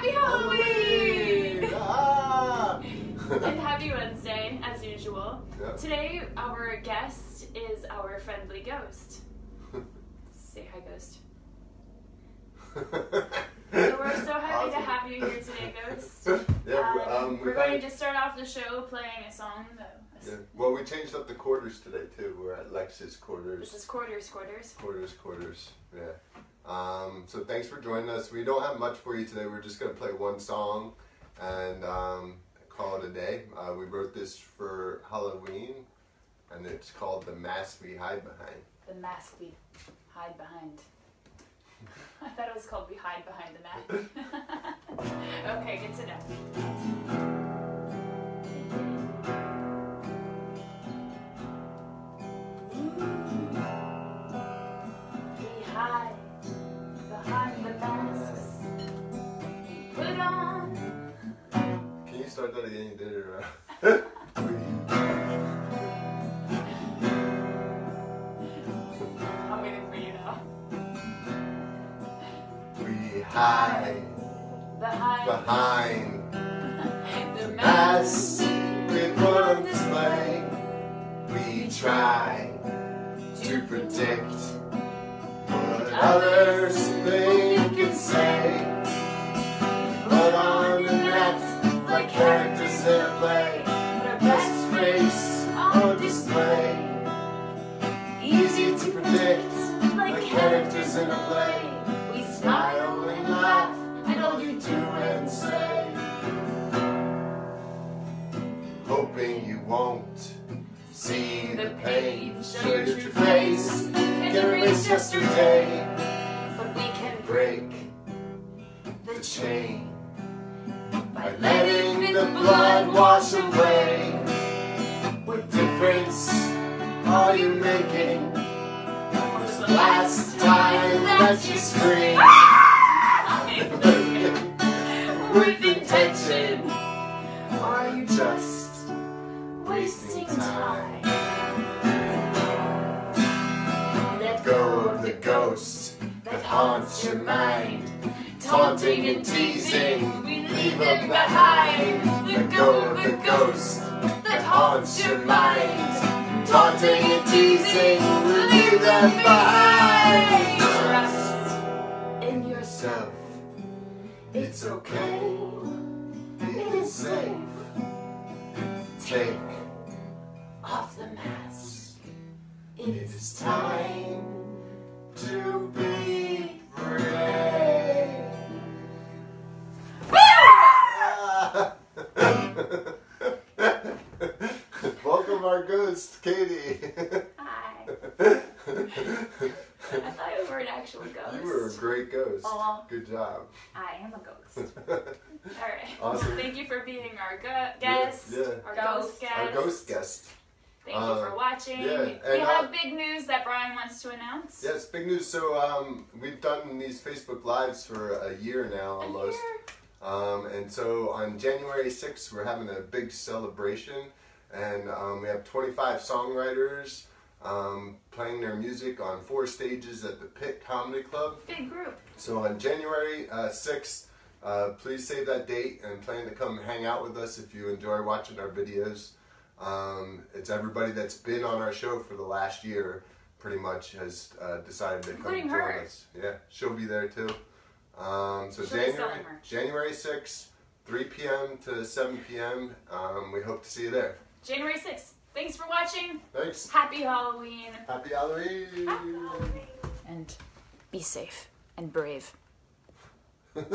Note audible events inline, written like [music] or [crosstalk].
Happy Halloween! Ah! and happy Wednesday, as usual. Yeah. Today, our guest is our friendly ghost. [laughs] Say hi, ghost. So we're so happy to have you here today, Ghost. [laughs] yeah, Um, um, we're going to start off the show playing a song. That, Yeah. Well, we changed up the quarters today too. We're at Lex's quarters. This is quarters, quarters. Quarters, quarters. Yeah. Um, so thanks for joining us. We don't have much for you today. We're just gonna play one song and um, call it a day. Uh, we wrote this for Halloween, and it's called "The Mask We Hide Behind." The mask we hide behind. [laughs] I thought it was called We Hide Behind the Mask. [laughs] okay, good to know. Can you start that again? You did it right. I'm waiting for you now. we hide Behind behind [laughs] the mask. we put on display. We try to predict what others think all and say. Hoping you won't see the pain. Show your face. Can erase yesterday. but we can Break the chain by letting the blood wash away. What difference are you making? Was the last time that you screamed? Go of the ghost that haunts your mind, taunting and teasing. Leave them behind. Let go of the ghost that haunts your mind, taunting and teasing. Leave them behind. Trust in yourself. Yourself, it's okay. It is safe. Take Welcome our ghost, Katie. Hi. [laughs] I thought you were an actual ghost. you were a great ghost. Aw. Good job. I am a ghost. [laughs] All right. Awesome. Thank you for being our gu- guest. yeah. Our Ghost. ghost guest. Our ghost guest. Thank you Uh, for watching. yeah, we and, have uh, big news that Brian wants to announce. Yes, big news. So um, we've done these Facebook Lives for a year now A almost. year. Um, and so on January 6th, we're having a big celebration. And um, we have 25 songwriters um, playing their music on four stages at the Pit Comedy Club. Big group. So on January uh, 6th, uh, please save that date and plan to come hang out with us if you enjoy watching our videos. Um, it's everybody that's been on our show for the last year pretty much has uh, decided to come Including join her. us. Yeah, she'll be there too. Um, so She'll January. January 6th, 3 p.m. to 7 p.m. Um, we hope to see you there. January 6th. Thanks for watching. Thanks. Happy Halloween. Happy Halloween. Happy Halloween. And be safe and brave. [laughs]